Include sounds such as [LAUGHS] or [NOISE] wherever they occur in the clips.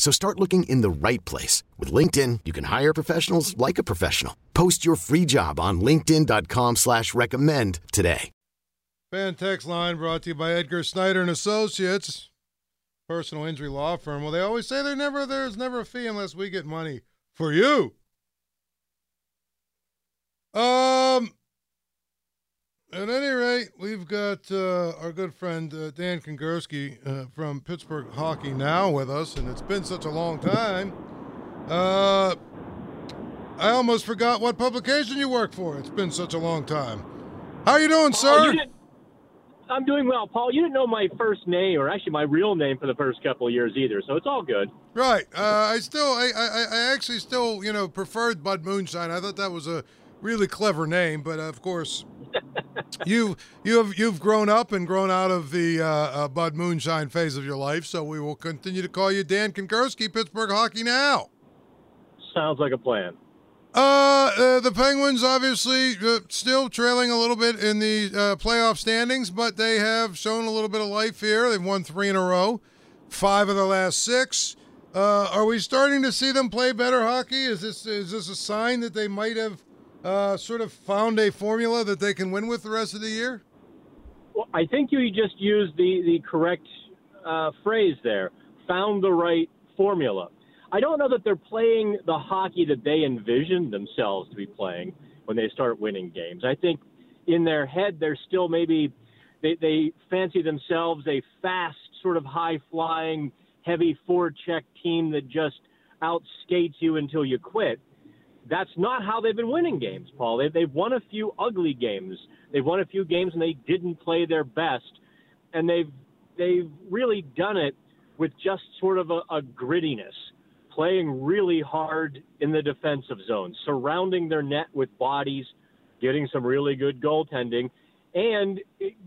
So start looking in the right place. With LinkedIn, you can hire professionals like a professional. Post your free job on linkedin.com slash recommend today. Fan text line brought to you by Edgar Snyder and Associates, personal injury law firm. Well, they always say there never there's never a fee unless we get money for you. Um, at any rate, we've got uh, our good friend uh, Dan Kingerski uh, from Pittsburgh Hockey Now with us, and it's been such a long time. Uh, I almost forgot what publication you work for. It's been such a long time. How you doing, sir? You I'm doing well, Paul. You didn't know my first name, or actually my real name, for the first couple of years either, so it's all good. Right. Uh, I still, I, I, I actually still, you know, preferred Bud Moonshine. I thought that was a really clever name, but of course, you you have you've grown up and grown out of the uh, uh, Bud Moonshine phase of your life, so we will continue to call you Dan Kingerski, Pittsburgh Hockey Now. Sounds like a plan. Uh, uh the Penguins obviously uh, still trailing a little bit in the uh, playoff standings, but they have shown a little bit of life here. They've won three in a row, five of the last six. Uh, are we starting to see them play better hockey? Is this is this a sign that they might have uh, sort of found a formula that they can win with the rest of the year? Well, I think you just used the the correct uh, phrase there. Found the right formula. I don't know that they're playing the hockey that they envisioned themselves to be playing when they start winning games. I think in their head they're still maybe they, they fancy themselves a fast, sort of high flying, heavy forecheck team that just outskates you until you quit that's not how they've been winning games, Paul. They've, they've won a few ugly games. They've won a few games and they didn't play their best, and they've they've really done it with just sort of a, a grittiness, playing really hard in the defensive zone, surrounding their net with bodies, getting some really good goaltending, and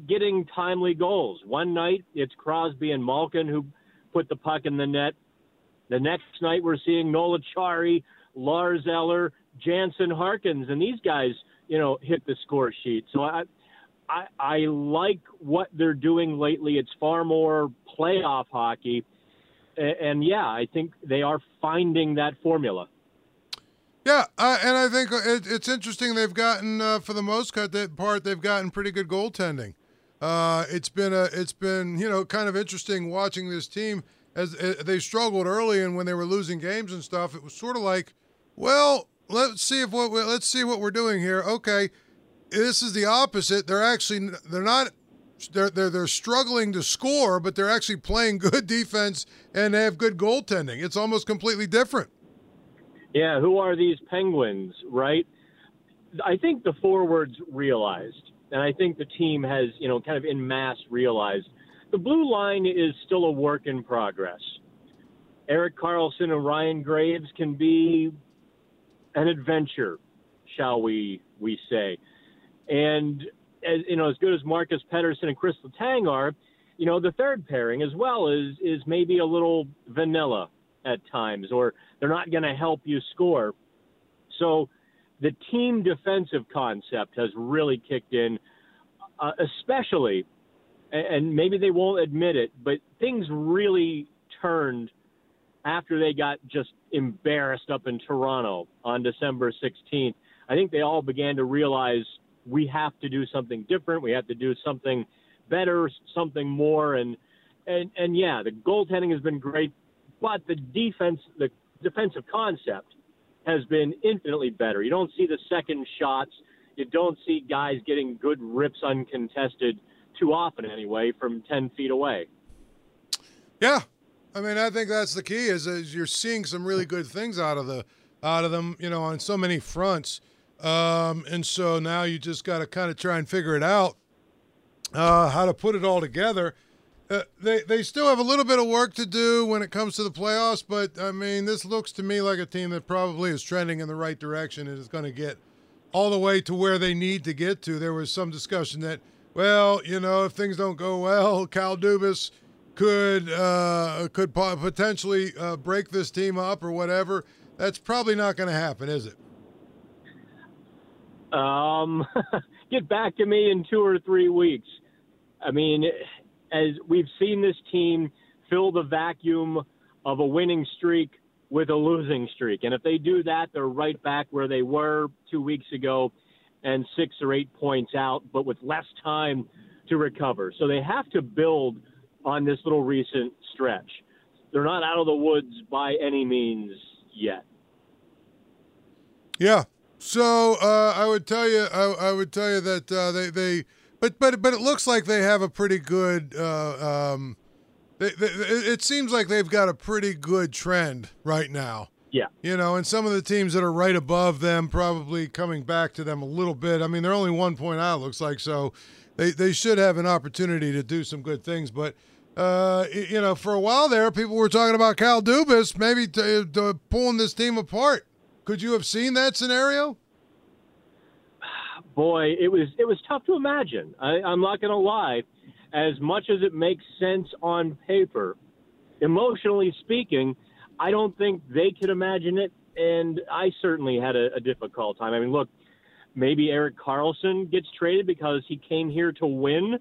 getting timely goals. One night it's Crosby and Malkin who put the puck in the net. The next night we're seeing Noel Acciari Lars Eller, Jansen Harkins, and these guys, you know, hit the score sheet. So I, I, I like what they're doing lately. It's far more playoff hockey, and, and yeah, I think they are finding that formula. Yeah, uh, and I think it, it's interesting. They've gotten, uh, for the most part, they've gotten pretty good goaltending. Uh, it's been a, it's been you know kind of interesting watching this team as uh, they struggled early and when they were losing games and stuff. It was sort of like well, let's see if what we, let's see what we're doing here. Okay, this is the opposite. They're actually they're not they're they're they're struggling to score, but they're actually playing good defense and they have good goaltending. It's almost completely different. Yeah, who are these Penguins, right? I think the forwards realized, and I think the team has, you know, kind of in mass realized the blue line is still a work in progress. Erik Karlsson and Ryan Graves can be an adventure, shall we we say? And as you know, as good as Marcus Pettersson and Chris Letang are, you know, the third pairing as well is is maybe a little vanilla at times, or they're not going to help you score. So the team defensive concept has really kicked in, uh, especially, and maybe they won't admit it, but things really turned after they got just embarrassed up in Toronto on December 16th. I think they all began to realize we have to do something different. We have to do something better, something more. And and and yeah, the goaltending has been great, but the defense, the defensive concept has been infinitely better. You don't see the second shots. You don't see guys getting good rips uncontested too often, anyway, from 10 feet away. Yeah. I mean, I think that's the key is, is you're seeing some really good things out of the out of them, you know, on so many fronts. Um, and so now you just got to kind of try and figure it out uh, how to put it all together. Uh, they they still have a little bit of work to do when it comes to the playoffs, but I mean, this looks to me like a team that probably is trending in the right direction and is going to get all the way to where they need to get to. There was some discussion that, well, you know, if things don't go well, Kyle Dubas could uh, could potentially uh, break this team up or whatever. That's probably not going to happen, is it? Um, [LAUGHS] get back to me in two or three weeks. I mean, as we've seen this team fill the vacuum of a winning streak with a losing streak. And if they do that, they're right back where they were two weeks ago and six or eight points out, but with less time to recover. So they have to build on this little recent stretch. They're not out of the woods by any means yet. Yeah. So uh, I would tell you, I, I would tell you that uh, they they but but but it looks like they have a pretty good. Uh, um, they, they, it seems like they've got a pretty good trend right now. Yeah. You know, and some of the teams that are right above them probably coming back to them a little bit. I mean, they're only one point out, looks like, so they, they should have an opportunity to do some good things. But, uh, you know, for a while there, people were talking about Kyle Dubas maybe to pulling this team apart. Could you have seen that scenario? boy, it was it was tough to imagine. I, I'm not going to lie. As much as it makes sense on paper, emotionally speaking, I don't think they could imagine it, and I certainly had a, a difficult time. I mean, look, maybe Erik Karlsson gets traded because he came here to win.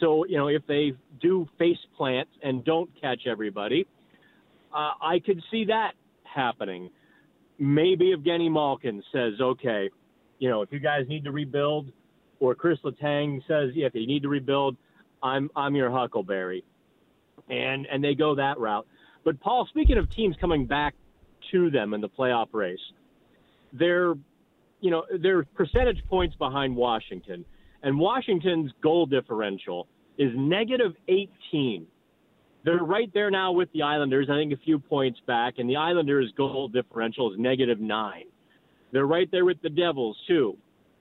So you know, if they do face plant and don't catch everybody, uh, I could see that happening. Maybe Evgeny Malkin says, "Okay, you know, if you guys need to rebuild, or Chris Letang says, yeah, if you need to rebuild, I'm I'm your Huckleberry, and and they go that route. But Paul, speaking of teams coming back to them in the playoff race, they're you know they're percentage points behind Washington, and Washington's goal differential is negative 18. They're right there now with the Islanders, I think a few points back, and the Islanders' goal differential is negative nine. They're right there with the Devils, too.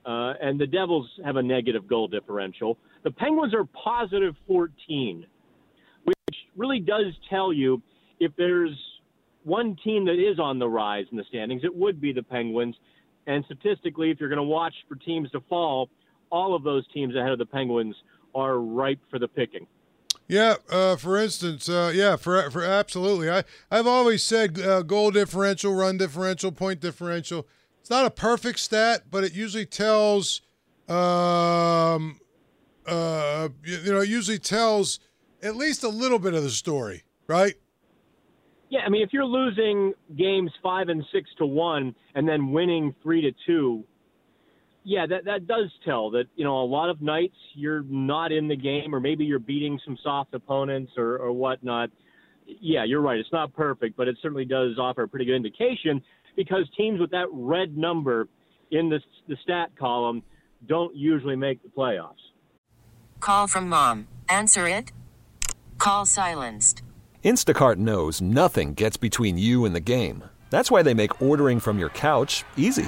Uh, and the Devils have a negative goal differential. The Penguins are positive 14, which really does tell you if there's one team that is on the rise in the standings, it would be the Penguins. And statistically, if you're going to watch for teams to fall, all of those teams ahead of the Penguins are ripe for the picking. Yeah, uh, for instance, uh, yeah, for for absolutely. I I've always said uh, goal differential, run differential, point differential it's not a perfect stat, but it usually tells, um, uh, you know, it usually tells at least a little bit of the story, right? Yeah, I mean, if you're losing games five and six to one, and then winning three to two, yeah, that that does tell that you know a lot of nights you're not in the game, or maybe you're beating some soft opponents or or whatnot. Yeah, you're right. It's not perfect, but it certainly does offer a pretty good indication because teams with that red number in the, the stat column don't usually make the playoffs. Call from mom. Answer it. Call silenced. Instacart knows nothing gets between you and the game. That's why they make ordering from your couch easy.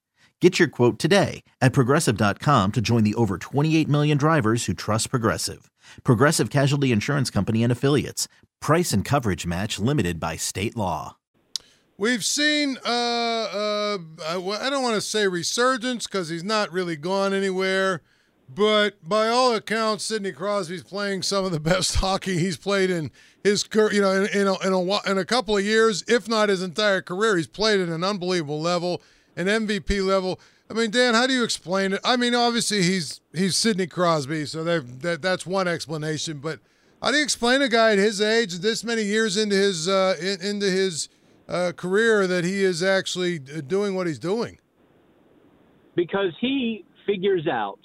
Get your quote today at progressive.com to join the over 28 million drivers who trust Progressive. Progressive Casualty Insurance Company and Affiliates. Price and coverage match limited by state law. We've seen, uh, uh, I don't want to say resurgence because he's not really gone anywhere, but by all accounts, Sidney Crosby's playing some of the best [LAUGHS] hockey he's played in his career. You know, in, in, a, in, a, in a couple of years, if not his entire career, he's played at an unbelievable level, an MVP level. I mean, Dan, how do you explain it? I mean, obviously he's he's Sidney Crosby, so that that's one explanation. But how do you explain a guy at his age, this many years into his uh, in, into his uh, career, that he is actually uh, doing what he's doing? Because he figures out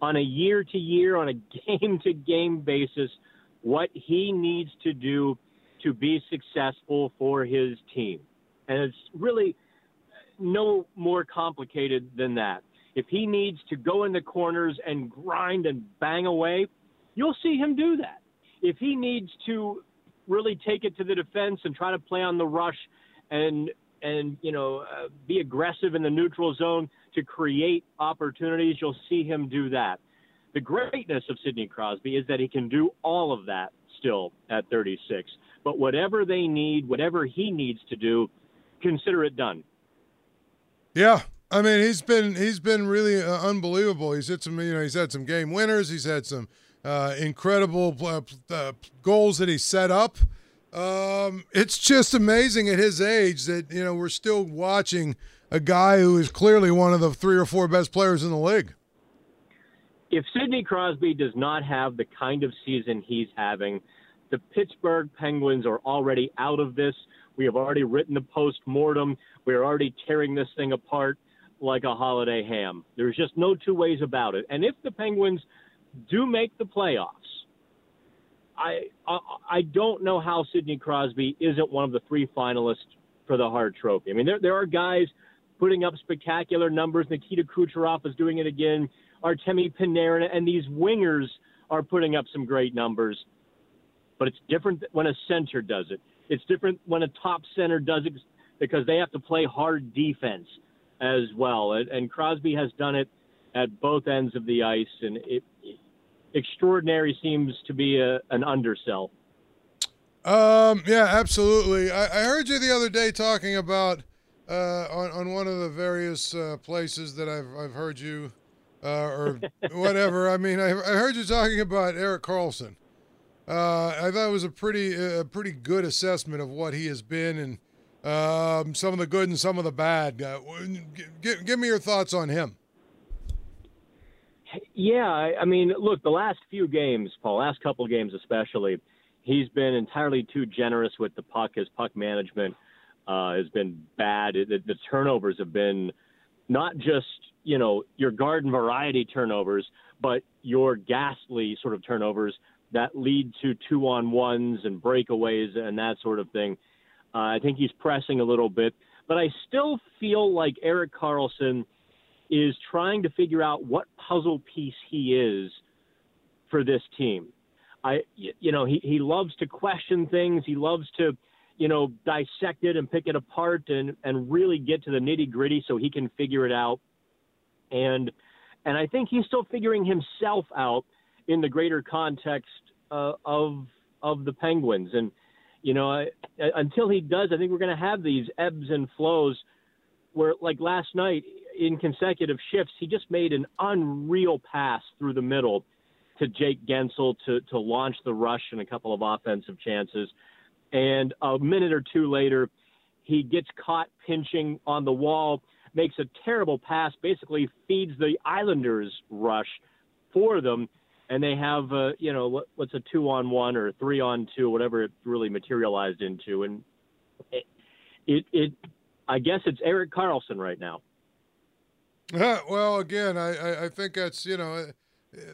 on a year to year, on a [LAUGHS] game to game basis, what he needs to do to be successful for his team. And it's really no more complicated than that. If he needs to go in the corners and grind and bang away, you'll see him do that. If he needs to really take it to the defense and try to play on the rush and and you know uh, be aggressive in the neutral zone to create opportunities, you'll see him do that. The greatness of Sidney Crosby is that he can do all of that still at 36. But whatever they need, whatever he needs to do, consider it done. Yeah, I mean he's been he's been really uh, unbelievable. He's hit some you know he's had some game winners. He's had some uh, incredible uh, uh, goals that he set up. Um, it's just amazing at his age that you know we're still watching a guy who is clearly one of the three or four best players in the league. If Sidney Crosby does not have the kind of season he's having, the Pittsburgh Penguins are already out of this. We have already written the post mortem. We are already tearing this thing apart like a holiday ham. There's just no two ways about it. And if the Penguins do make the playoffs, I I, I don't know how Sidney Crosby isn't one of the three finalists for the Hart Trophy. I mean, there there are guys putting up spectacular numbers. Nikita Kucherov is doing it again. Artemi Panarin and these wingers are putting up some great numbers. But it's different when a center does it. It's different when a top center does it because they have to play hard defense as well. And, and Crosby has done it at both ends of the ice, and it, extraordinary seems to be a, an undersell. Um, yeah, absolutely. I, I, heard you the other day talking about uh, on on one of the various uh, places that I've I've heard you uh, or [LAUGHS] whatever. I mean, I, I heard you talking about Erik Karlsson. Uh, I thought it was a pretty a pretty good assessment of what he has been and um, some of the good and some of the bad. Uh, give, give me your thoughts on him. Yeah, I mean, look, the last few games, Paul, last couple games especially, he's been entirely too generous with the puck. His puck management uh, has been bad. The, the turnovers have been not just you know your garden variety turnovers, but your ghastly sort of turnovers that lead to two on ones and breakaways and that sort of thing. Uh, I think he's pressing a little bit, but I still feel like Erik Karlsson is trying to figure out what puzzle piece he is for this team. I, you know, he, he loves to question things. He loves to, you know, dissect it and pick it apart and, and really get to the nitty gritty so he can figure it out. And, and I think he's still figuring himself out in the greater context uh, of, of the Penguins. And, you know, I, until he does, I think we're going to have these ebbs and flows where, like last night, in consecutive shifts, he just made an unreal pass through the middle to Jake Guentzel to, to launch the rush and a couple of offensive chances. And a minute or two later, he gets caught pinching on the wall, makes a terrible pass, basically feeds the Islanders rush for them. And they have, uh, you know, what's a two on one or three on two, whatever it really materialized into. And it, it, it I guess it's Erik Karlsson right now. Uh, [LAUGHS] well, again, I, I think that's you know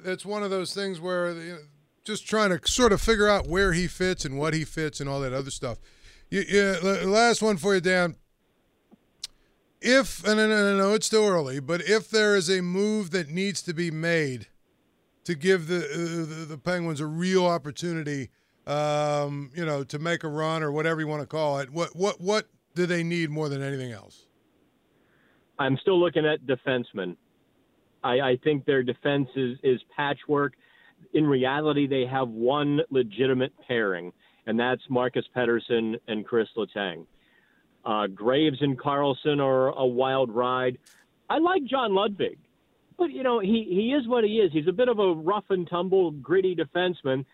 that's one of those things where you know, just trying to sort of figure out where he fits and what he fits and all that other stuff. Yeah, last one for you, Dan. if and I know it's still early, but if there is a move that needs to be made to give the uh, the, the, Penguins a real opportunity, um, you know, to make a run or whatever you want to call it, what what what do they need more than anything else? I'm still looking at defensemen. I, I think their defense is, is patchwork. In reality, they have one legitimate pairing, and that's Marcus Pettersson and Chris Letang. Uh, Graves and Karlsson are a wild ride. I like John Ludvig, but you know he he is what he is. He's a bit of a rough and tumble, gritty defenseman,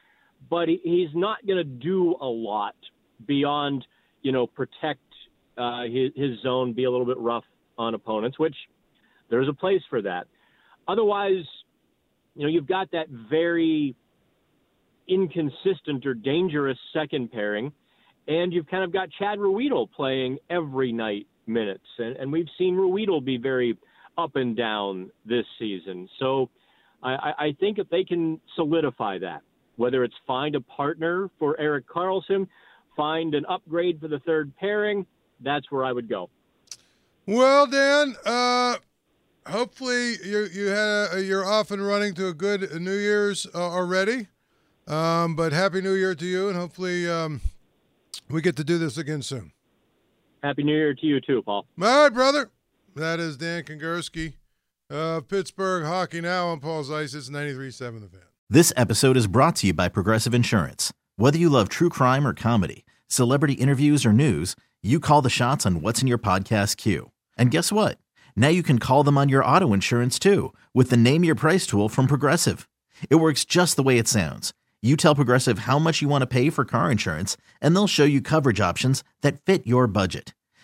but he, he's not going to do a lot beyond you know protect uh, his, his zone, be a little bit rough on opponents, which there's a place for that. Otherwise, you know, you've got that very inconsistent or dangerous second pairing, and you've kind of got Chad Ruhwedel playing every night minutes, and, and we've seen Ruhwedel be very up and down this season. So I, I think if they can solidify that, whether it's find a partner for Erik Karlsson, find an upgrade for the third pairing, that's where I would go. Well, Dan, uh, hopefully you you had a, you're off and running to a good New Year's uh, already. Um, but happy New Year to you, and hopefully um, we get to do this again soon. Happy New Year to you too, Paul. All right, brother. That is Dan Kingerski of Pittsburgh Hockey Now on Paul's Ice. It's 93.7 The Fan. This episode is brought to you by Progressive Insurance. Whether you love true crime or comedy, celebrity interviews or news, you call the shots on what's in your podcast queue. And guess what? Now you can call them on your auto insurance too with the Name Your Price tool from Progressive. It works just the way it sounds. You tell Progressive how much you want to pay for car insurance, and they'll show you coverage options that fit your budget.